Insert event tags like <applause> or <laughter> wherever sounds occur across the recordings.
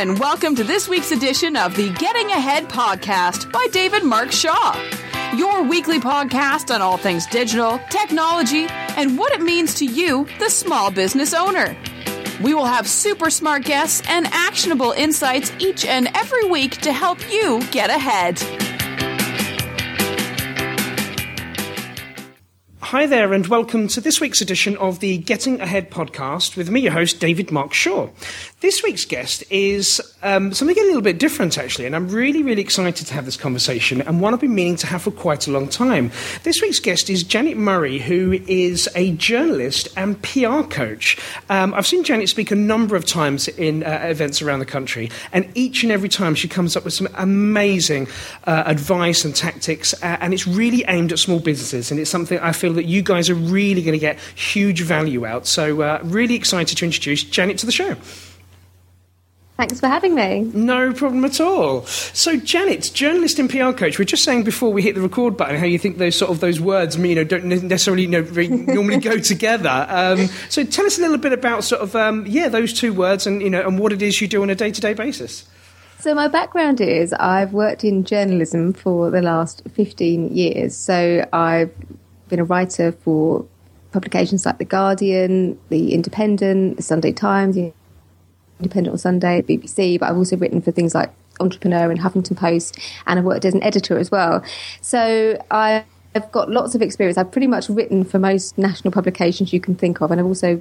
and welcome to this week's edition of the Getting Ahead podcast by David Mark Shaw. Your weekly podcast on all things digital, technology, and what it means to you, the small business owner. We will have super smart guests and actionable insights each and every week to help you get ahead. Hi there, and welcome to this week's edition of the Getting Ahead podcast with me, your host, David Mark Shaw. This week's guest is um, something a little bit different, actually, and I'm really, really excited to have this conversation and one I've been meaning to have for quite a long time. This week's guest is Janet Murray, who is a journalist and PR coach. Um, I've seen Janet speak a number of times in uh, events around the country, and each and every time she comes up with some amazing uh, advice and tactics, uh, and it's really aimed at small businesses, and it's something I feel that you guys are really going to get huge value out. So, uh, really excited to introduce Janet to the show. Thanks for having me. No problem at all. So, Janet, journalist and PR coach. We are just saying before we hit the record button how you think those sort of those words, you know, don't necessarily you know, normally go <laughs> together. Um, so, tell us a little bit about sort of um, yeah those two words and you know and what it is you do on a day to day basis. So, my background is I've worked in journalism for the last 15 years. So, I've been a writer for publications like The Guardian, The Independent, The Sunday Times, Independent on Sunday, BBC, but I've also written for things like Entrepreneur and Huffington Post, and I've worked as an editor as well. So. I've got lots of experience. I've pretty much written for most national publications you can think of, and I've also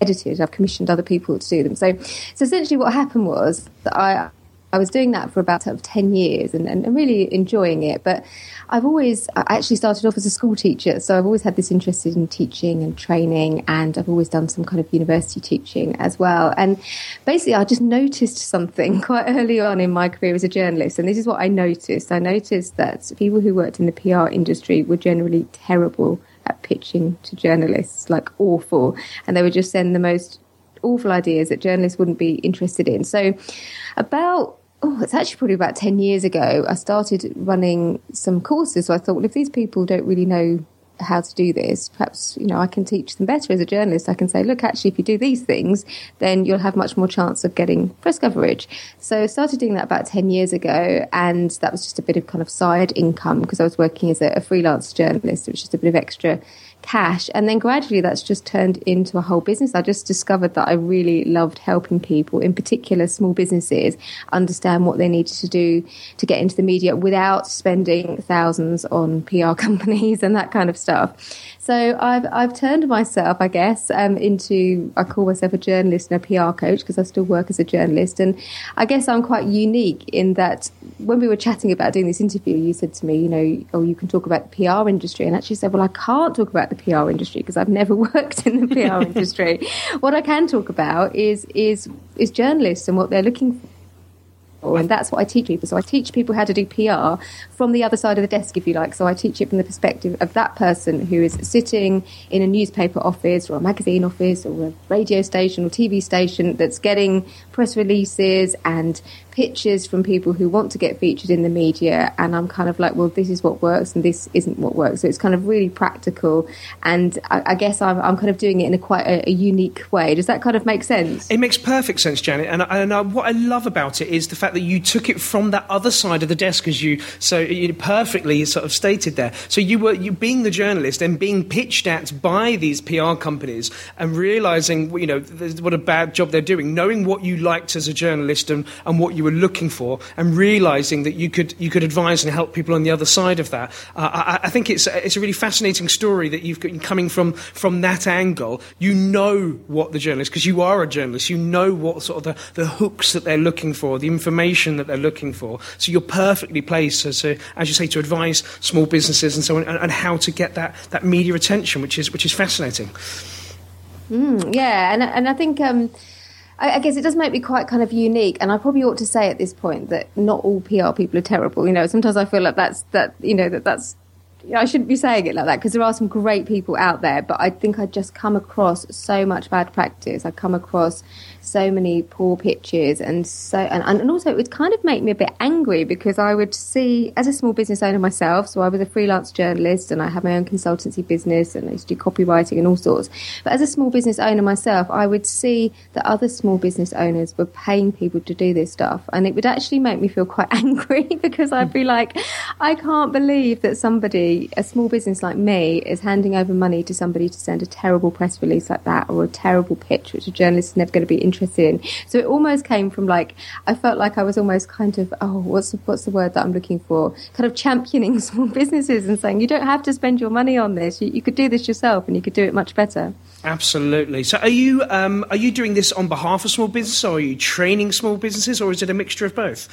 edited. I've commissioned other people to do them. So, so essentially, what happened was that I I was doing that for about sort of 10 years and, and, really enjoying it. But I've always, I actually started off as a school teacher. So I've always had this interest in teaching and training. And I've always done some kind of university teaching as well. And basically, I just noticed something <laughs> quite early on in my career as a journalist. And this is what I noticed. I noticed that people who worked in the PR industry were generally terrible at pitching to journalists, like awful. And they would just send the most awful ideas that journalists wouldn't be interested in. So, about oh, it's actually probably about 10 years ago, I started running some courses. So I thought, well, if these people don't really know how to do this, perhaps, you know, I can teach them better as a journalist. I can say, look, actually, if you do these things, then you'll have much more chance of getting press coverage. So I started doing that about 10 years ago. And that was just a bit of kind of side income because I was working as a, a freelance journalist. It was just a bit of extra cash. And then gradually that's just turned into a whole business. I just discovered that I really loved helping people, in particular small businesses, understand what they needed to do to get into the media without spending thousands on PR <laughs> companies and that kind of stuff. So I've I've turned myself, I guess, um, into I call myself a journalist and a PR coach because I still work as a journalist, and I guess I'm quite unique in that when we were chatting about doing this interview, you said to me, you know, oh, you can talk about the PR industry, and actually said, well, I can't talk about the PR industry because I've never <laughs> worked in the PR <laughs> industry. What I can talk about is is is journalists and what they're looking for and that's what I teach people. So I teach people how to do PR from the other side of the desk, if you like. So I teach it from the perspective of that person who is sitting in a newspaper office or a magazine office or a radio station or TV station that's getting press releases and pictures from people who want to get featured in the media, and I'm kind of like, well, this is what works, and this isn't what works. So it's kind of really practical, and I, I guess I'm, I'm, kind of doing it in a quite a, a, unique way. Does that kind of make sense? It makes perfect sense, Janet. And, and uh, what I love about it is the fact that you took it from that other side of the desk, as you so you perfectly sort of stated there. So you were you being the journalist and being pitched at by these PR companies and realizing you know what a bad job they're doing, knowing what you liked as a journalist and, and what you were looking for and realizing that you could, you could advise and help people on the other side of that. Uh, I, I, think it's, it's a really fascinating story that you've got coming from, from that angle. You know what the journalist, because you are a journalist, you know what sort of the, the hooks that they're looking for, the information that they're looking for. So you're perfectly placed, as, a, as you say, to advise small businesses and so on, and, and how to get that, that media attention, which is, which is fascinating. Mm, yeah, and, and I think. Um, I, guess it does make me quite kind of unique, and I probably ought to say at this point that not all PR people are terrible. You know, sometimes I feel like that's that you know that that's I shouldn't be saying it like that because there are some great people out there, but I think I just come across so much bad practice. I come across so many poor pitches and so and, and also it would kind of make me a bit angry because I would see as a small business owner myself, so I was a freelance journalist and I had my own consultancy business and I used to do copywriting and all sorts. But as a small business owner myself, I would see that other small business owners were paying people to do this stuff and it would actually make me feel quite <laughs> angry because I'd be like, I can't believe that somebody, a small business like me, is handing over money to somebody to send a terrible press release like that or a terrible pitch which a journalist is never going to be interested interested in. So it almost came from like I felt like I was almost kind of oh what's the, what's the word that I'm looking for? Kind of championing <laughs> small businesses and saying you don't have to spend your money on this. You, you could do this yourself and you could do it much better. Absolutely. So, are you um, are you doing this on behalf of small businesses, or are you training small businesses, or is it a mixture of both?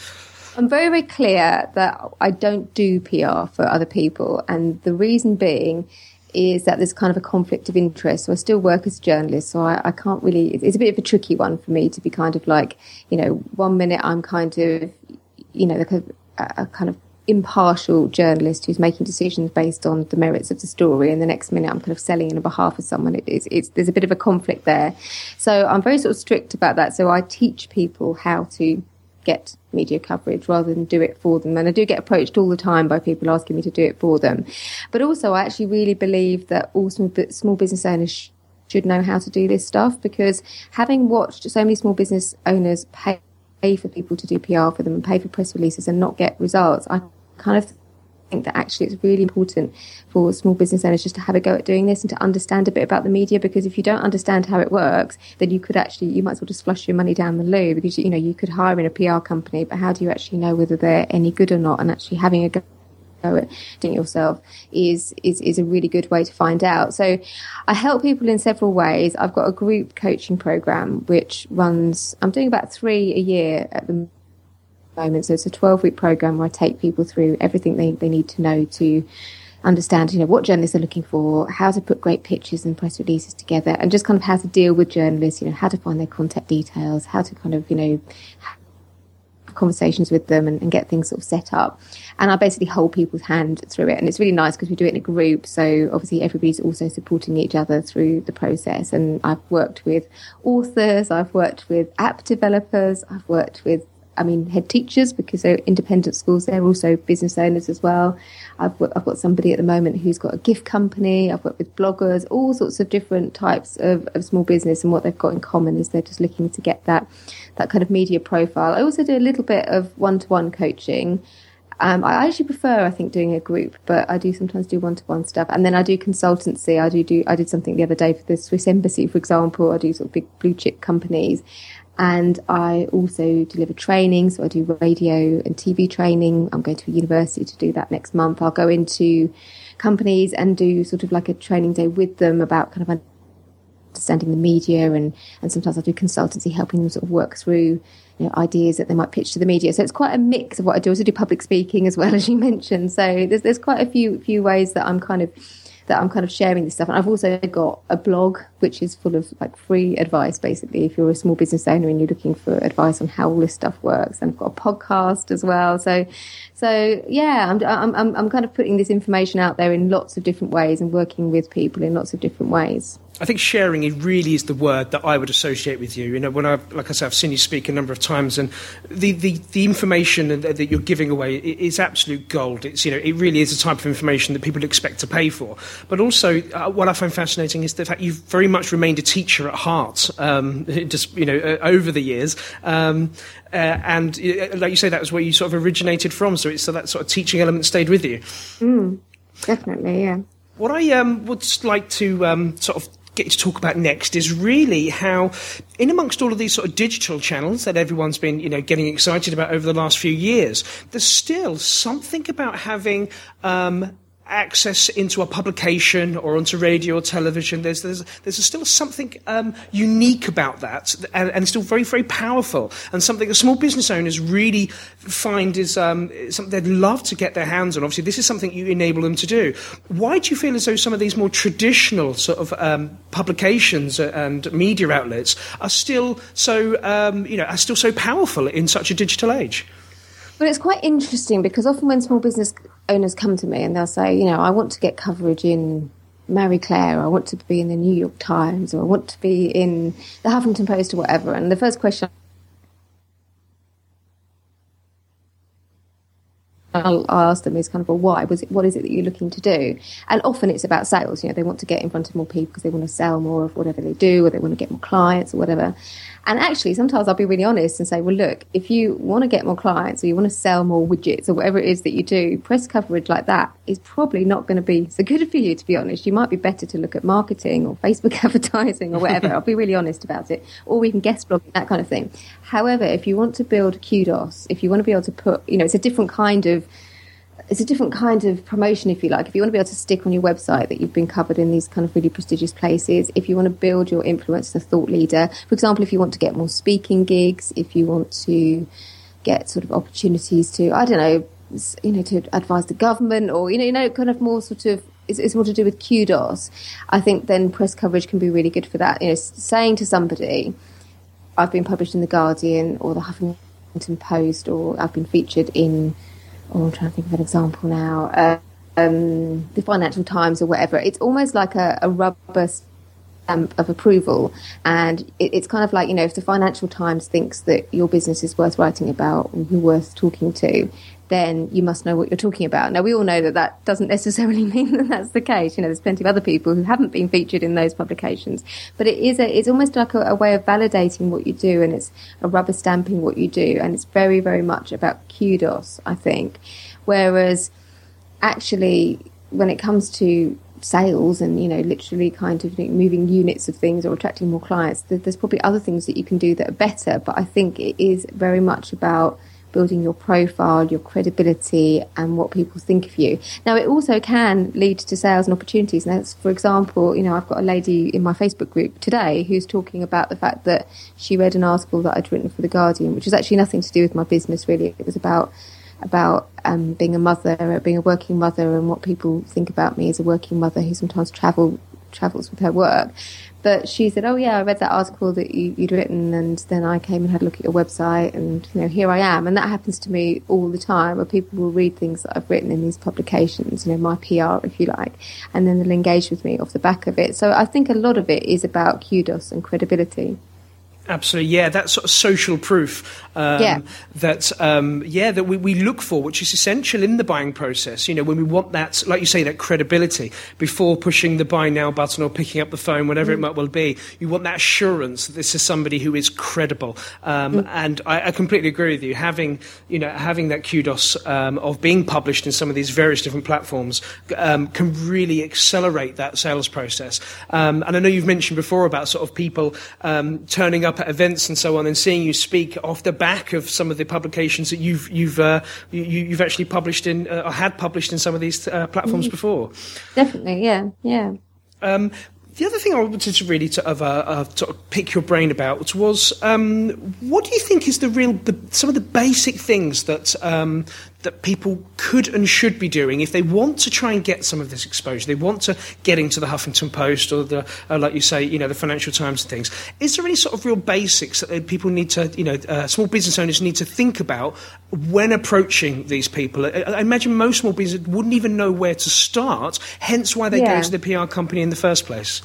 I'm very, very clear that I don't do PR for other people, and the reason being is that there's kind of a conflict of interest. So I still work as a journalist, so I, I can't really. It's a bit of a tricky one for me to be kind of like, you know, one minute I'm kind of, you know, like a, a kind of impartial journalist who's making decisions based on the merits of the story, and the next minute I'm kind of selling in on behalf of someone. It, it's, it's, there's a bit of a conflict there, so I'm very sort of strict about that. So I teach people how to get media coverage rather than do it for them. And I do get approached all the time by people asking me to do it for them. But also, I actually really believe that all small, business owners should know how to do this stuff because having watched so many small business owners pay for people to do PR for them and pay for press releases and not get results, I kind of think that actually it's really important for small business owners just to have a go at doing this and to understand a bit about the media because if you don't understand how it works, then you could actually you might as well just flush your money down the loo because you know you could hire in a PR company, but how do you actually know whether they're any good or not? And actually having a go at doing it yourself is, is is a really good way to find out. So I help people in several ways. I've got a group coaching program which runs I'm doing about three a year at the moment. So it's a 12 week program where I take people through everything they, they need to know to understand, you know, what journalists are looking for, how to put great pictures and press releases together, and just kind of how to deal with journalists, you know, how to find their contact details, how to kind of, you know, conversations with them and, and, get things sort of set up. And I basically hold people's hand through it. And it's really nice because we do it in a group. So obviously everybody's also supporting each other through the process. And I've worked with authors, I've worked with app developers, I've worked with I mean, head teachers because they're independent schools. They're also business owners as well. I've, I've got somebody at the moment who's got a gift company. I've worked with bloggers, all sorts of different types of, of small business. And what they've got in common is they're just looking to get that, that kind of media profile. I also do a little bit of one-to-one coaching. Um, I actually prefer, I think, doing a group, but I do sometimes do one-to-one stuff, and then I do consultancy. I do do. I did something the other day for the Swiss Embassy, for example. I do sort of big blue chip companies, and I also deliver training. So I do radio and TV training. I'm going to a university to do that next month. I'll go into companies and do sort of like a training day with them about kind of understanding the media and, and sometimes I do consultancy helping them sort of work through you know, ideas that they might pitch to the media. So it's quite a mix of what I do. I also do public speaking as well <laughs> as you mentioned. So there's there's quite a few few ways that I'm kind of that I'm kind of sharing this stuff. And I've also got a blog which is full of like free advice, basically, if you're a small business owner and you're looking for advice on how all this stuff works. And I've got a podcast as well. So, so yeah, I'm, I'm, I'm kind of putting this information out there in lots of different ways and working with people in lots of different ways. I think sharing it really is the word that I would associate with you. You know, when I, like I said, I've seen you speak a number of times, and the, the, the information that, that you're giving away is absolute gold. It's you know, it really is a type of information that people expect to pay for. But also, uh, what I find fascinating is the fact you've very much remained a teacher at heart, um, <laughs> just you know, uh, over the years. Um, uh, and uh, like you say, that was where you sort of originated from. So it's so that sort of teaching element stayed with you. Mm, definitely, yeah. What I um, would like to um, sort of get to talk about next is really how, in amongst all of these sort of digital channels that everyone's been, you know, getting excited about over the last few years, there's still something about having um, access into a publication or onto radio or television. There's, there's, there's still something um, unique about that and, and, still very, very powerful and something that small business owners really find is um, something they'd love to get their hands on. Obviously, this is something you enable them to do. Why do you feel as though some of these more traditional sort of um, publications and media outlets are still so, um, you know, are still so powerful in such a digital age? But it's quite interesting because often when small business owners come to me and they'll say, you know, I want to get coverage in Marie Claire, I want to be in the New York Times, or I want to be in the Huffington Post, or whatever. And the first question I'll, I'll ask them is kind of a why. Was it what is it that you're looking to do? And often it's about sales. You know, they want to get in front of more people because they want to sell more of whatever they do, or they want to get more clients or whatever. And actually, sometimes I'll be really honest and say, well, look, if you want to get more clients or you want to sell more widgets or whatever it is that you do, press coverage like that is probably not going to be so good for you, to be honest. You might be better to look at marketing or Facebook <laughs> advertising or whatever. I'll be really honest about it. Or even guest blogging, that kind of thing. However, if you want to build kudos, if you want to be able to put, you know, it's a different kind of it's a different kind of promotion, if you like. If you want to be able to stick on your website that you've been covered in these kind of really prestigious places, if you want to build your influence as a thought leader, for example, if you want to get more speaking gigs, if you want to get sort of opportunities to, I don't know, you know, to advise the government or, you know, you know, kind of more sort of, it's, it's more to do with kudos. I think then press coverage can be really good for that. You know, saying to somebody, I've been published in The Guardian or the Huffington Post or I've been featured in oh, I'm trying to think of an example now, uh, um, the Financial Times or whatever. It's almost like a, a rubber stamp of approval. And it, it's kind of like, you know, if the Financial Times thinks that your business is worth writing about, you're worth talking to, then you must know what you're talking about. Now, we all know that that doesn't <laughs> necessarily mean that that's the case. You know, there's plenty of other people who haven't been featured in those publications, but it is a, it's almost like a, a way of validating what you do and it's a rubber stamping what you do. And it's very, very much about kudos, I think. Whereas actually, when it comes to sales and you know literally kind of moving units of things or attracting more clients there's probably other things that you can do that are better but i think it is very much about building your profile, your credibility, and what people think of you. Now, it also can lead to sales and opportunities. Now, for example, you know, I've got a lady in my Facebook group today who's talking about the fact that she read an article that I'd written for the Guardian, which was actually nothing to do with my business. Really, it was about about um, being a mother, being a working mother, and what people think about me as a working mother who sometimes travel travels with her work. But she said, "Oh yeah, I read that article that you, would written, and then I came and had a look at your website, and you know, here I am." And that happens to me all the time, where people will read things that I've written in these publications, you know, my PR, if you like, and then they'll engage with me off the back of it. So I think a lot of it is about kudos and credibility. Absolutely, yeah. That sort of social proof um, yeah. that um, yeah that we, we look for, which is essential in the buying process. You know, when we want that, like you say, that credibility before pushing the buy now button or picking up the phone, whatever mm. it might well be. You want that assurance that this is somebody who is credible. Um, mm. And I, I, completely agree with you. Having you know having that kudos um, of being published in some of these various different platforms um, can really accelerate that sales process. Um, and I know you've mentioned before about sort of people turning up up at events and so on and seeing you speak off the back of some of the publications that you've you've uh, you, have actually published in uh, or had published in some of these uh, platforms mm. before. Definitely, yeah, yeah. Um, the other thing I wanted to really sort of, uh, pick your brain about was um, what do you think is the real the, some of the basic things that um, that people could and should be doing if they want to try and get some of this exposure. They want to get into the Huffington Post or the, uh, like you say, you know, the Financial Times and things. Is there any sort of real basics that people need to, you know, uh, small business owners need to think about when approaching these people? I, I, imagine most small businesses wouldn't even know where to start. Hence, why they yeah. go to the PR company in the first place.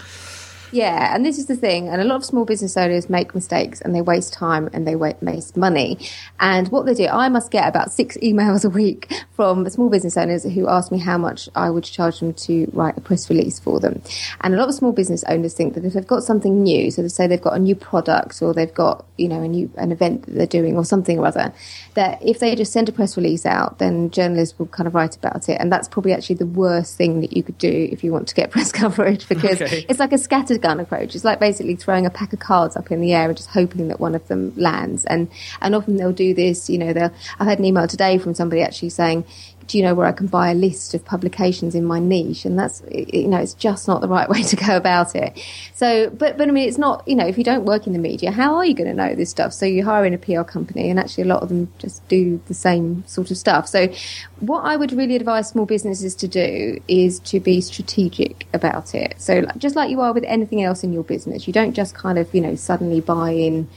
Yeah, and this is the thing, and a lot of small business owners make mistakes and they waste time and they waste money. And what they do, I must get about six <laughs> emails a week from small business owners who ask me how much I would charge them to write a press release for them. And a lot of small business owners think that if they've got something new, so they say they've got a new product or they've got, you know, a new an event that they're doing or something or other, that if they just send a press release out, then journalists will kind of write about it. And that's probably actually the worst thing that you could do if you want to get <laughs> press coverage because okay. it's like a scattered gun approach. It's like basically throwing a pack of cards up in the air and just hoping that one of them lands. And and often they'll do this. You know, they'll. I've had an email today from somebody actually saying, do you know where I can buy a list of publications in my niche? And that's, you know, it's just not the right way to go about it. So, but, but I mean, it's not, you know, if you don't work in the media, how are you going to know this stuff? So you hire in a PR company and actually a lot of them just do the same sort of stuff. So what I would really advise small businesses to do is to be strategic about it. So just like you are with anything else in your business, you don't just kind of, you know, suddenly buy in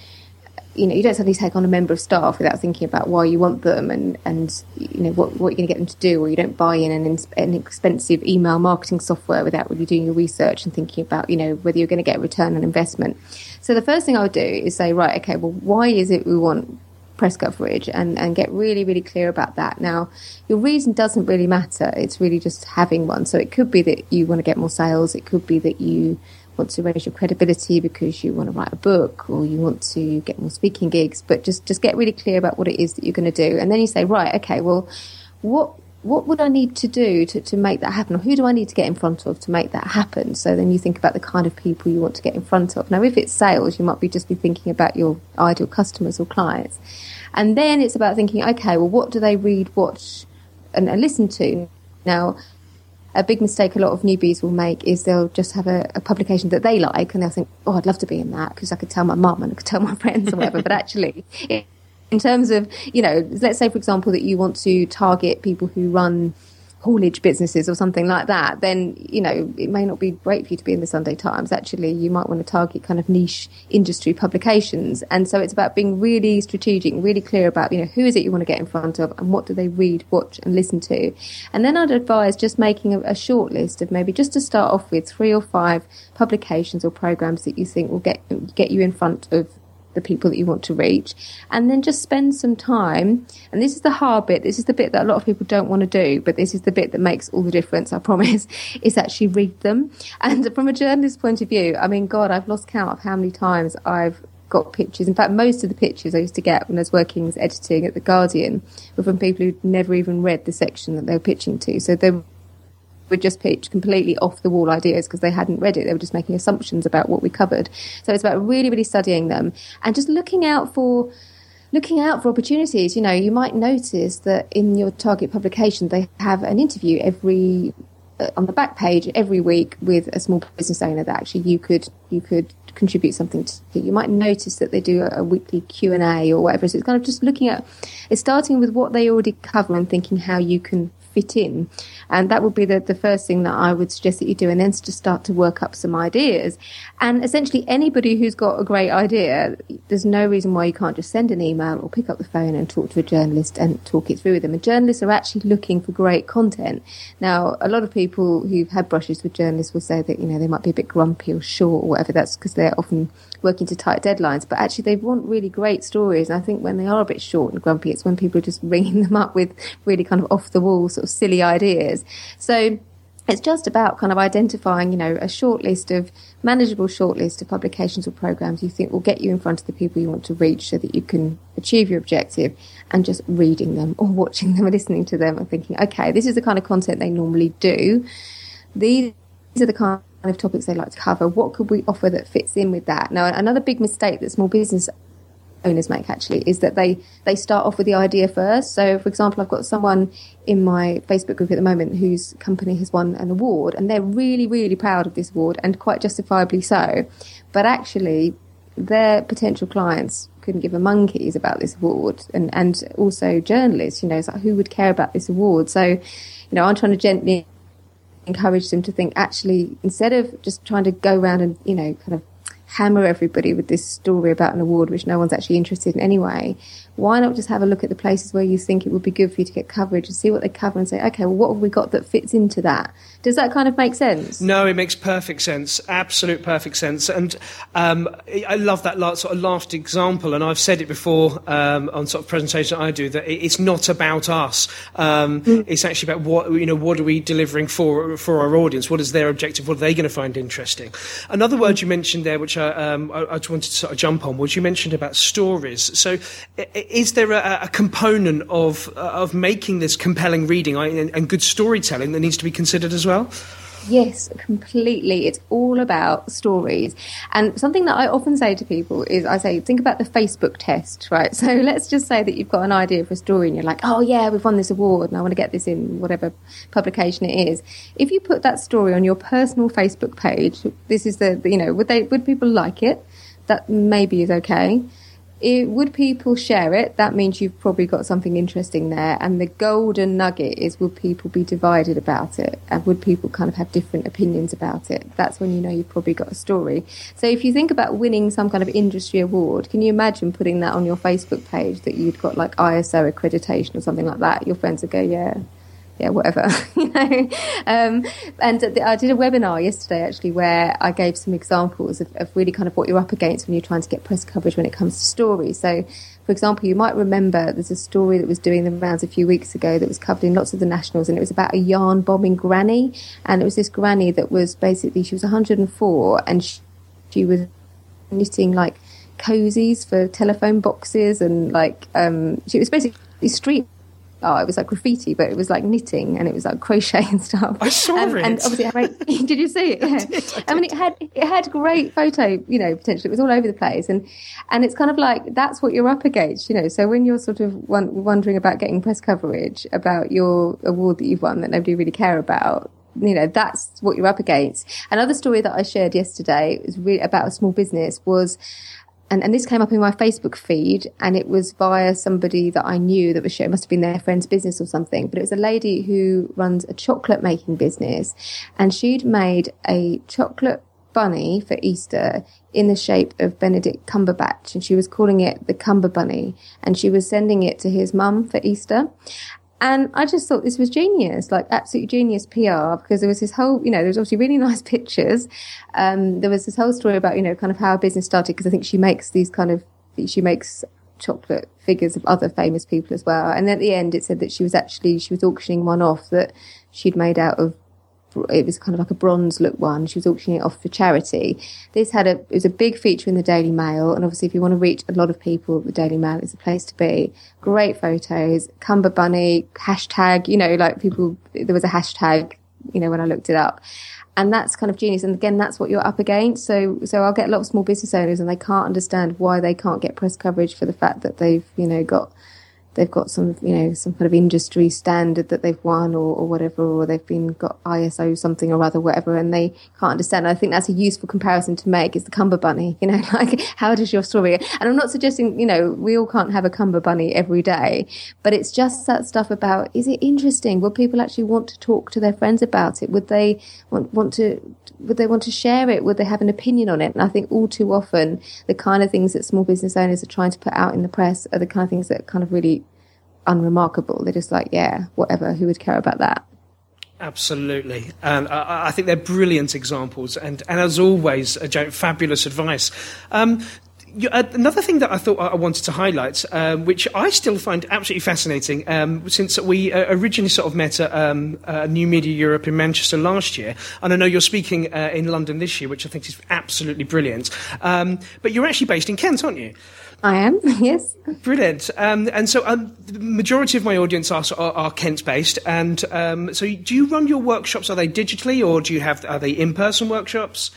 you know, you don't suddenly take on a member of staff without thinking about why you want them and, and you know, what, what you're going to get them to do, or you don't buy in an, an expensive email marketing software without really doing your research and thinking about, you know, whether you're going to get a return on investment. So the first thing I would do is say, right, okay, well, why is it we want press coverage and, and get really, really clear about that. Now, your reason doesn't really matter. It's really just having one. So it could be that you want to get more sales. It could be that you want to raise your credibility because you want to write a book or you want to get more speaking gigs, but just, just get really clear about what it is that you're going to do. And then you say, right, okay, well, what, what would I need to do to, to make that happen? Or who do I need to get in front of to make that happen? So then you think about the kind of people you want to get in front of. Now, if it's sales, you might be just be thinking about your ideal customers or clients. And then it's about thinking, okay, well, what do they read, watch, and, and listen to? Now, a big mistake a lot of newbies will make is they'll just have a, a publication that they like and they'll think, oh, I'd love to be in that because I could tell my mum and I could tell my friends or whatever. but actually, in terms of, you know, let's say, for example, that you want to target people who run haulage businesses or something like that, then, you know, it may not be great for you to be in the Sunday Times. Actually, you might want to target kind of niche industry publications. And so it's about being really strategic, really clear about, you know, who is it you want to get in front of and what do they read, watch and listen to. And then I'd advise just making a, a short list of maybe just to start off with three or five publications or programs that you think will get, get you in front of the people that you want to reach, and then just spend some time. And this is the hard bit. This is the bit that a lot of people don't want to do, but this is the bit that makes all the difference. I <laughs> promise. Is actually read them. And from a journalist's point of view, I mean, God, I've lost count of how many times I've got pitches. In fact, most of the pitches I used to get when I was working as editing at the Guardian were from people who'd never even read the section that they were pitching to. So they would just pitch completely off the wall ideas because they hadn't read it. They were just making assumptions about what we covered. So it's about really, really studying them and just looking out for looking out for opportunities. You know, you might notice that in your target publication they have an interview every uh, on the back page every week with a small business owner that actually you could you could contribute something to. You might notice that they do a, a weekly Q and A or whatever. So it's kind of just looking at it's starting with what they already cover and thinking how you can fit in. And that would be the, the first thing that I would suggest that you do. And then just start to work up some ideas. And essentially anybody who's got a great idea, there's no reason why you can't just send an email or pick up the phone and talk to a journalist and talk it through with them. And journalists are actually looking for great content. Now, a lot of people who've had brushes with journalists will say that, you know, they might be a bit grumpy or short or whatever. That's because they're often working to tight deadlines, but actually they want really great stories. And I think when they are a bit short and grumpy, it's when people are just <laughs> ringing them up with really kind of off the wall sort of silly ideas. So it's just about kind of identifying, you know, a short list of manageable short list of publications or programs you think will get you in front of the people you want to reach so that you can achieve your objective and just reading them or <laughs> watching them or listening to them and thinking, okay, this is the kind of content they normally do. These are the kind of topics they like to cover. What could we offer that fits in with that? Now, another big mistake that small business owners make actually is that they they start off with the idea first. So, for example, I've got someone in my Facebook group at the moment whose company has won an award, and they're really really proud of this award, and quite justifiably so. But actually, their potential clients couldn't give a monkeys about this award, and and also journalists. You know, like who would care about this award? So, you know, I'm trying to gently encourage them to think actually instead of just trying to go around and you know kind of hammer everybody with this story about an award which no one's actually interested in anyway why not just have a look at the places where you think it would be good for you to get coverage and see what they cover and say, okay, well, what have we got that fits into that? Does that kind of make sense? No, it makes perfect sense. Absolute perfect sense. And um, I love that last, sort of last example. And I've said it before um, on sort of presentation I do that it's not about us. Um, mm. It's actually about what you know. What are we delivering for for our audience? What is their objective? What are they going to find interesting? Another word you mentioned there, which I, um, I, I wanted to sort of jump on, was you mentioned about stories. So is there a, a component of uh, of making this compelling reading and, and good storytelling that needs to be considered as well? Yes, completely. It's all about stories. And something that I often say to people is I say, think about the Facebook test, right? <laughs> So let's just say that you've got an idea for a story and you're like, oh yeah, we've won this award and I want to get this in whatever publication it is. If you put that story on your personal Facebook page, this is the, you know, would they, would people like it? That maybe is okay it, would people share it? That means you've probably got something interesting there. And the golden nugget is would people be divided about it? And would people kind of have different opinions about it? That's when you know you've probably got a story. So if you think about winning some kind of industry award, can you imagine putting that on your Facebook page that you'd got like ISO accreditation or something like that? Your friends would go, yeah, yeah, whatever, <laughs> you know. Um, and I did a webinar yesterday actually where I gave some examples of, of, really kind of what you're up against when you're trying to get press coverage when it comes to stories. So, for example, you might remember there's a story that was doing the rounds a few weeks ago that was covered in lots of the nationals, and it was about a yarn bombing granny. And it was this granny that was basically she was 104 and she, she was knitting like cozies for telephone boxes and like um, she was basically street oh, it was like graffiti, but it was like knitting and it was like crochet and stuff. Um, I saw and, it. And <laughs> obviously, it great, did you see it? Yeah. <laughs> I, did, I, I mean, it had it had great photo, you know, potential. It was all over the place, and and it's kind of like that's what you're up against, you know. So when you're sort of wondering about getting press coverage about your award that you've won that nobody really care about, you know that's what you're up against. Another story that I shared yesterday was really about a small business was and, and this came up in my Facebook feed, and it was via somebody that I knew that was sharing. Must have been their friend's business or something. But it was a lady who runs a chocolate making business, and she'd made a chocolate bunny for Easter in the shape of Benedict Cumberbatch, and she was calling it the Cumber Bunny, and she was sending it to his mum for Easter. And I just thought this was genius, like absolutely genius PR, because there was this whole, you know, there was obviously really <laughs> nice pictures. Um, there was this whole story about, you know, kind of how business started, because I think she makes these kind of, she makes chocolate figures of other famous people as well. And at the end, it said that she was actually, she was auctioning one off that she'd made out of it was kind of like a bronze look one. She was auctioning it off for charity. This had a it was a big feature in the Daily Mail, and obviously, if you want to reach a lot of people, the Daily Mail is a place to be. Great photos, Cumber Bunny hashtag. You know, like people. There was a hashtag. You know, when I looked it up, and that's kind of genius. And again, that's what you're up against. So, so I'll get a lot of small business owners, and they can't understand why they can't get press coverage for the fact that they've you know got they've got some, you know, some kind of industry standard that they've won or, or whatever, or they've been got ISO something or other, whatever, and they can't understand. I think that's a useful comparison to make is the Cumber Bunny, <laughs> you know, like how does your story, and I'm not suggesting, you know, we all can't have a Cumber Bunny every day, but it's just that stuff about, is it interesting? Will people actually want to talk to their friends about it? Would they want, want to, would they want to share it? Would they have an opinion on it? And I think all too often the kind of things that small business owners are trying to put out in the press are the kind of things that kind of really unremarkable. They're just like, yeah, whatever. Who would care about that? Absolutely, and I, I think they're brilliant examples, and, and as always, a fabulous advice. Um, uh, another thing that I thought I wanted to highlight, um, which I still find absolutely fascinating, um, since we uh, originally sort of met at um, uh, New Media Europe in Manchester last year, and I know you're speaking uh, in London this year, which I think is absolutely brilliant. Um, but you're actually based in Kent, aren't you? I am, <laughs> yes. Brilliant. Um, and so um, the majority of my audience are, are, are Kent based. And um, so do you run your workshops? Are they digitally or do you have, are they in person workshops?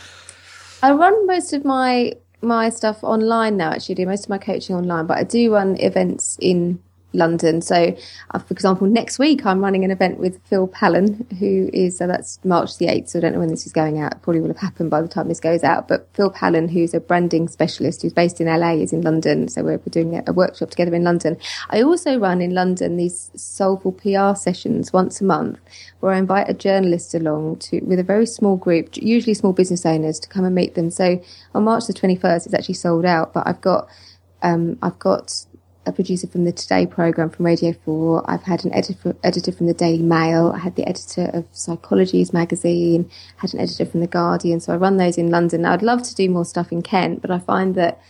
I run most of my my stuff online now actually do most of my coaching online but i do run events in London. So, uh, for example, next week I'm running an event with Phil Pallen, who is, uh, that's March the 8th, so I don't know when this is going out. It probably will have happened by the time this goes out. But Phil Pallen, who's a branding specialist who's based in LA, is in London. So we're, doing a, a workshop together in London. I also run in London these soulful PR sessions once a month where I invite a journalist along to, with a very small group, usually small business owners, to come and meet them. So on March the 21st, it's actually sold out, but I've got, um, I've got a producer from the Today program from Radio 4. I've had an editor, editor from the Daily Mail. I had the editor of Psychologies magazine, had an editor from the Guardian. So I run those in London. I'd love to do more stuff in Kent, but I find that,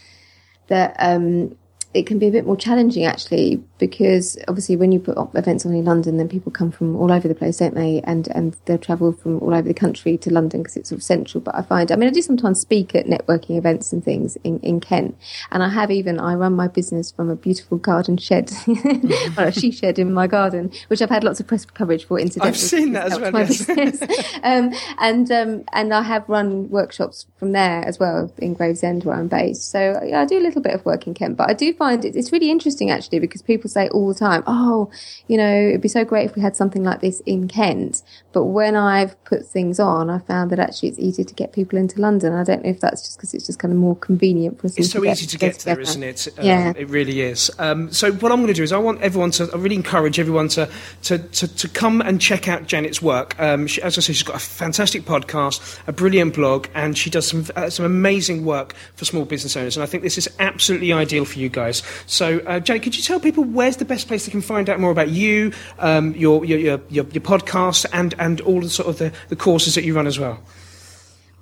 that, um, it can be a bit more challenging actually because obviously when you put events on in London, then people come from all over the place, don't they? And and they'll travel from all over the country to London because it's sort of central. But I find, I mean, I do sometimes speak at networking events and things in, in Kent, and I have even I run my business from a beautiful garden shed, <laughs> or a she shed in my garden, which I've had lots of press coverage for. Incidentally, I've seen that as well. Yes. <laughs> um, and um, and I have run workshops from there as well in Gravesend where I'm based. So yeah, I do a little bit of work in Kent, but I do find it, it's really interesting actually because people say all the time, oh, you know, it'd be so great if we had something like this in Kent. But when I've put things on, I found that actually it's easier to get people into London. I don't know if that's just because it's just kind of more convenient for us. It's so to easy to get there, isn't it? Um, Yeah. It really is. Um, so what I'm going to do is I want everyone to, I really encourage everyone to, to, to, to come and check out Janet's work. Um, she, as I say, she's got a fantastic podcast, a brilliant blog, and she does some, uh, some amazing work for small business owners. And I think this is absolutely ideal for you guys. So, uh, Janet, could you tell people where's the best place they can find out more about you, um, your, your, your, your, your podcast, and, and all the sort of the, the courses that you run as well?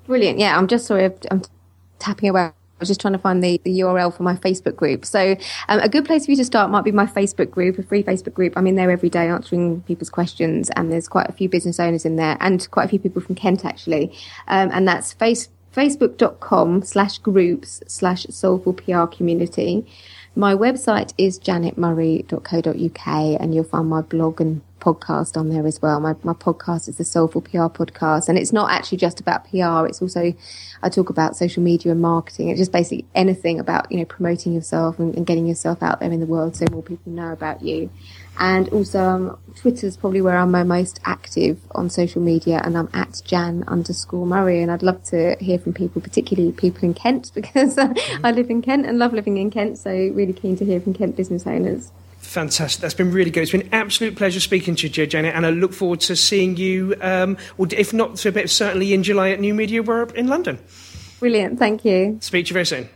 Brilliant. Yeah, I'm just sorry, I'm tapping away. I was just trying to find the, the URL for my Facebook group. So, um, a good place for you to start might be my Facebook group, a free Facebook group. I'm in there every day answering people's questions, and there's quite a few business owners in there and quite a few people from Kent actually. Um, and that's face, facebook.com slash groups slash soulful PR community. My website is janetmurray.co.uk, and you'll find my blog and podcast on there as well. My, my podcast is the Soulful PR podcast, and it's not actually just about PR. It's also, I talk about social media and marketing. It's just basically anything about, you know, promoting yourself and, and getting yourself out there in the world so more people know about you. And also, um, Twitter is probably where I'm most active on social media, and I'm at Jan underscore Murray. And I'd love to hear from people, particularly people in Kent, <laughs> because I live in Kent and love living in Kent. So, really keen to hear from Kent business owners. Fantastic. That's been really good. It's been an absolute pleasure speaking to you, Janet, and I look forward to seeing you, um, or if not for a bit, certainly in July at New Media Europe in London. Brilliant. Thank you. Speak to you very soon.